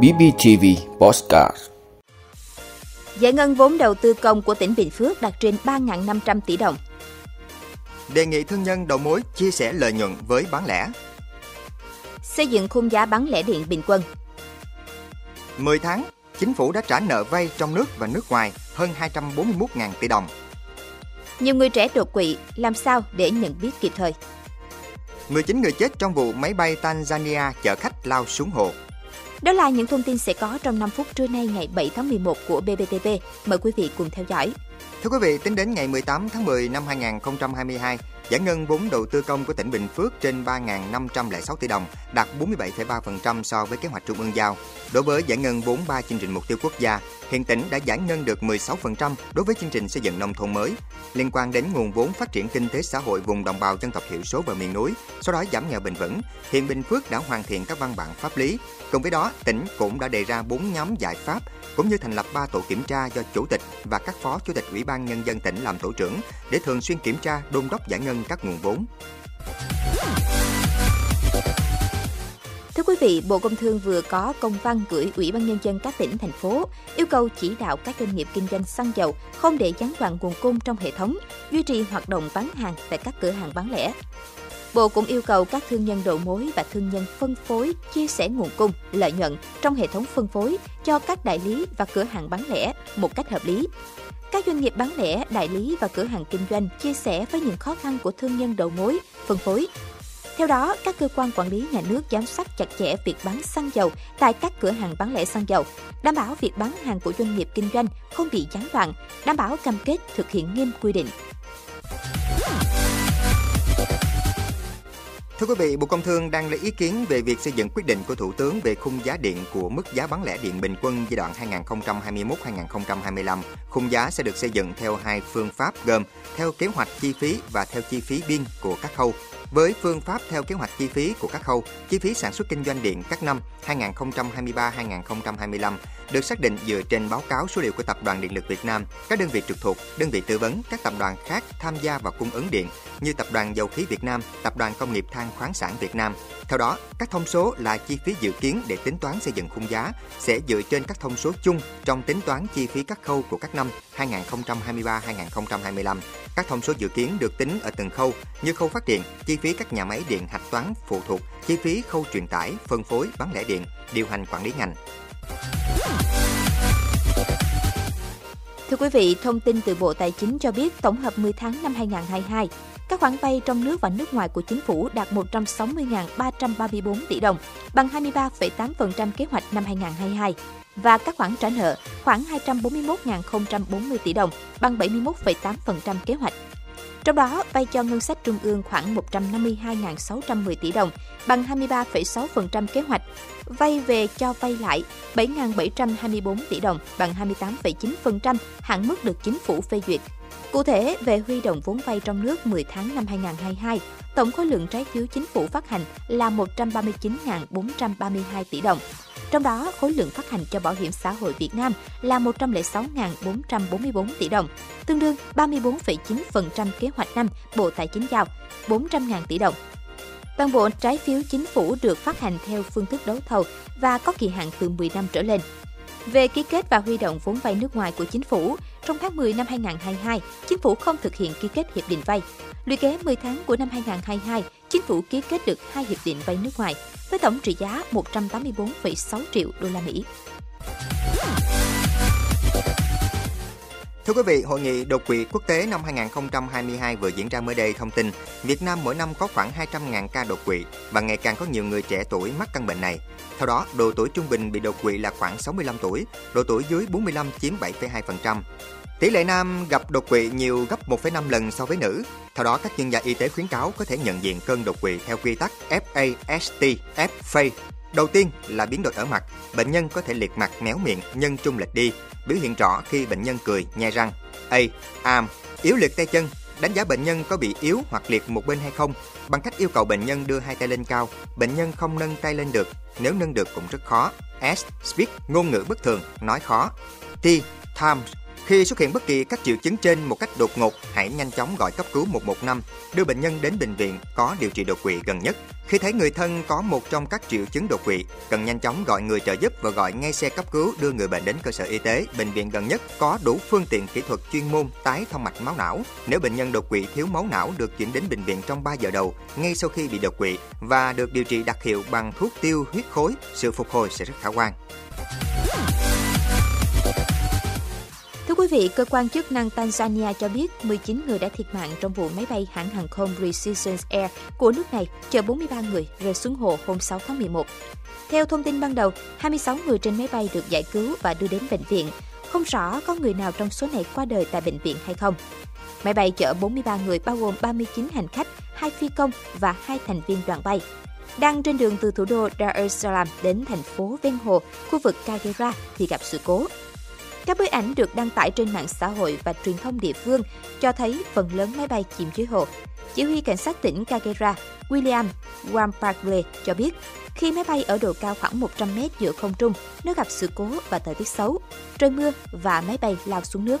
BBTV Postcard Giải ngân vốn đầu tư công của tỉnh Bình Phước đạt trên 3.500 tỷ đồng. Đề nghị thương nhân đầu mối chia sẻ lợi nhuận với bán lẻ. Xây dựng khung giá bán lẻ điện bình quân. 10 tháng, chính phủ đã trả nợ vay trong nước và nước ngoài hơn 241.000 tỷ đồng. Nhiều người trẻ đột quỵ, làm sao để nhận biết kịp thời? 19 người chết trong vụ máy bay Tanzania chở khách lao xuống hồ. Đó là những thông tin sẽ có trong 5 phút trưa nay ngày 7 tháng 11 của BBTV. Mời quý vị cùng theo dõi. Thưa quý vị, tính đến ngày 18 tháng 10 năm 2022, giải ngân vốn đầu tư công của tỉnh Bình Phước trên 3.506 tỷ đồng, đạt 47,3% so với kế hoạch trung ương giao. Đối với giải ngân vốn 3 chương trình mục tiêu quốc gia, hiện tỉnh đã giải ngân được 16% đối với chương trình xây dựng nông thôn mới. Liên quan đến nguồn vốn phát triển kinh tế xã hội vùng đồng bào dân tộc thiểu số và miền núi, sau đó giảm nghèo bền vững, hiện Bình Phước đã hoàn thiện các văn bản pháp lý. Cùng với đó, tỉnh cũng đã đề ra 4 nhóm giải pháp cũng như thành lập 3 tổ kiểm tra do chủ tịch và các phó chủ tịch Ủy ban nhân dân tỉnh làm tổ trưởng để thường xuyên kiểm tra, đôn đốc giải ngân các nguồn vốn. Thưa quý vị, Bộ Công Thương vừa có công văn gửi Ủy ban Nhân dân các tỉnh, thành phố yêu cầu chỉ đạo các doanh nghiệp kinh doanh xăng dầu không để gián đoạn nguồn cung trong hệ thống, duy trì hoạt động bán hàng tại các cửa hàng bán lẻ. Bộ cũng yêu cầu các thương nhân đầu mối và thương nhân phân phối chia sẻ nguồn cung, lợi nhuận trong hệ thống phân phối cho các đại lý và cửa hàng bán lẻ một cách hợp lý. Các doanh nghiệp bán lẻ, đại lý và cửa hàng kinh doanh chia sẻ với những khó khăn của thương nhân đầu mối, phân phối. Theo đó, các cơ quan quản lý nhà nước giám sát chặt chẽ việc bán xăng dầu tại các cửa hàng bán lẻ xăng dầu, đảm bảo việc bán hàng của doanh nghiệp kinh doanh không bị gián đoạn, đảm bảo cam kết thực hiện nghiêm quy định. Thưa quý vị, Bộ Công Thương đang lấy ý kiến về việc xây dựng quyết định của Thủ tướng về khung giá điện của mức giá bán lẻ điện bình quân giai đoạn 2021-2025. Khung giá sẽ được xây dựng theo hai phương pháp gồm theo kế hoạch chi phí và theo chi phí biên của các khâu. Với phương pháp theo kế hoạch chi phí của các khâu, chi phí sản xuất kinh doanh điện các năm 2023-2025 được xác định dựa trên báo cáo số liệu của Tập đoàn Điện lực Việt Nam, các đơn vị trực thuộc, đơn vị tư vấn, các tập đoàn khác tham gia vào cung ứng điện như Tập đoàn Dầu khí Việt Nam, Tập đoàn Công nghiệp than khoáng sản Việt Nam. Theo đó, các thông số là chi phí dự kiến để tính toán xây dựng khung giá sẽ dựa trên các thông số chung trong tính toán chi phí các khâu của các năm 2023-2025. Các thông số dự kiến được tính ở từng khâu như khâu phát điện, chi phí các nhà máy điện hạch toán phụ thuộc, chi phí khâu truyền tải, phân phối, bán lẻ điện, điều hành quản lý ngành. Thưa quý vị, thông tin từ Bộ Tài chính cho biết tổng hợp 10 tháng năm 2022, các khoản vay trong nước và nước ngoài của chính phủ đạt 160.334 tỷ đồng, bằng 23,8% kế hoạch năm 2022 và các khoản trả nợ khoảng 241.040 tỷ đồng, bằng 71,8% kế hoạch. Trong đó, vay cho ngân sách trung ương khoảng 152.610 tỷ đồng, bằng 23,6% kế hoạch. Vay về cho vay lại 7.724 tỷ đồng, bằng 28,9% hạn mức được chính phủ phê duyệt. Cụ thể, về huy động vốn vay trong nước 10 tháng năm 2022, tổng khối lượng trái phiếu chính phủ phát hành là 139.432 tỷ đồng. Trong đó, khối lượng phát hành cho Bảo hiểm xã hội Việt Nam là 106.444 tỷ đồng, tương đương 34,9% kế hoạch năm Bộ Tài chính giao, 400.000 tỷ đồng. Toàn bộ trái phiếu chính phủ được phát hành theo phương thức đấu thầu và có kỳ hạn từ 10 năm trở lên. Về ký kết và huy động vốn vay nước ngoài của chính phủ, trong tháng 10 năm 2022, chính phủ không thực hiện ký kết hiệp định vay. Lũy kế 10 tháng của năm 2022, chính phủ ký kết được hai hiệp định vay nước ngoài với tổng trị giá 184,6 triệu đô la Mỹ. Thưa quý vị, hội nghị đột quỵ quốc tế năm 2022 vừa diễn ra mới đây thông tin Việt Nam mỗi năm có khoảng 200.000 ca đột quỵ và ngày càng có nhiều người trẻ tuổi mắc căn bệnh này. Theo đó, độ tuổi trung bình bị đột quỵ là khoảng 65 tuổi, độ tuổi dưới 45 chiếm 7,2%. Tỷ lệ nam gặp đột quỵ nhiều gấp 1,5 lần so với nữ. Theo đó, các chuyên gia y tế khuyến cáo có thể nhận diện cơn đột quỵ theo quy tắc FAST, F Đầu tiên là biến đổi ở mặt, bệnh nhân có thể liệt mặt méo miệng, nhân trung lệch đi, biểu hiện rõ khi bệnh nhân cười, nhai răng. A. Arm, yếu liệt tay chân, đánh giá bệnh nhân có bị yếu hoặc liệt một bên hay không bằng cách yêu cầu bệnh nhân đưa hai tay lên cao. Bệnh nhân không nâng tay lên được, nếu nâng được cũng rất khó. S. Speak, ngôn ngữ bất thường, nói khó. T. Times khi xuất hiện bất kỳ các triệu chứng trên một cách đột ngột, hãy nhanh chóng gọi cấp cứu 115, đưa bệnh nhân đến bệnh viện có điều trị đột quỵ gần nhất. Khi thấy người thân có một trong các triệu chứng đột quỵ, cần nhanh chóng gọi người trợ giúp và gọi ngay xe cấp cứu đưa người bệnh đến cơ sở y tế, bệnh viện gần nhất có đủ phương tiện kỹ thuật chuyên môn tái thông mạch máu não. Nếu bệnh nhân đột quỵ thiếu máu não được chuyển đến bệnh viện trong 3 giờ đầu ngay sau khi bị đột quỵ và được điều trị đặc hiệu bằng thuốc tiêu huyết khối, sự phục hồi sẽ rất khả quan. Quý vị, cơ quan chức năng Tanzania cho biết 19 người đã thiệt mạng trong vụ máy bay hãng hàng không Precision Air của nước này chở 43 người rơi xuống hồ hôm 6 tháng 11. Theo thông tin ban đầu, 26 người trên máy bay được giải cứu và đưa đến bệnh viện. Không rõ có người nào trong số này qua đời tại bệnh viện hay không. Máy bay chở 43 người bao gồm 39 hành khách, 2 phi công và 2 thành viên đoàn bay. Đang trên đường từ thủ đô Dar es Salaam đến thành phố ven hồ, khu vực Kagera thì gặp sự cố. Các bức ảnh được đăng tải trên mạng xã hội và truyền thông địa phương cho thấy phần lớn máy bay chìm dưới hồ. Chỉ huy cảnh sát tỉnh Kagera, William Wampagle cho biết, khi máy bay ở độ cao khoảng 100 mét giữa không trung, nó gặp sự cố và thời tiết xấu, trời mưa và máy bay lao xuống nước.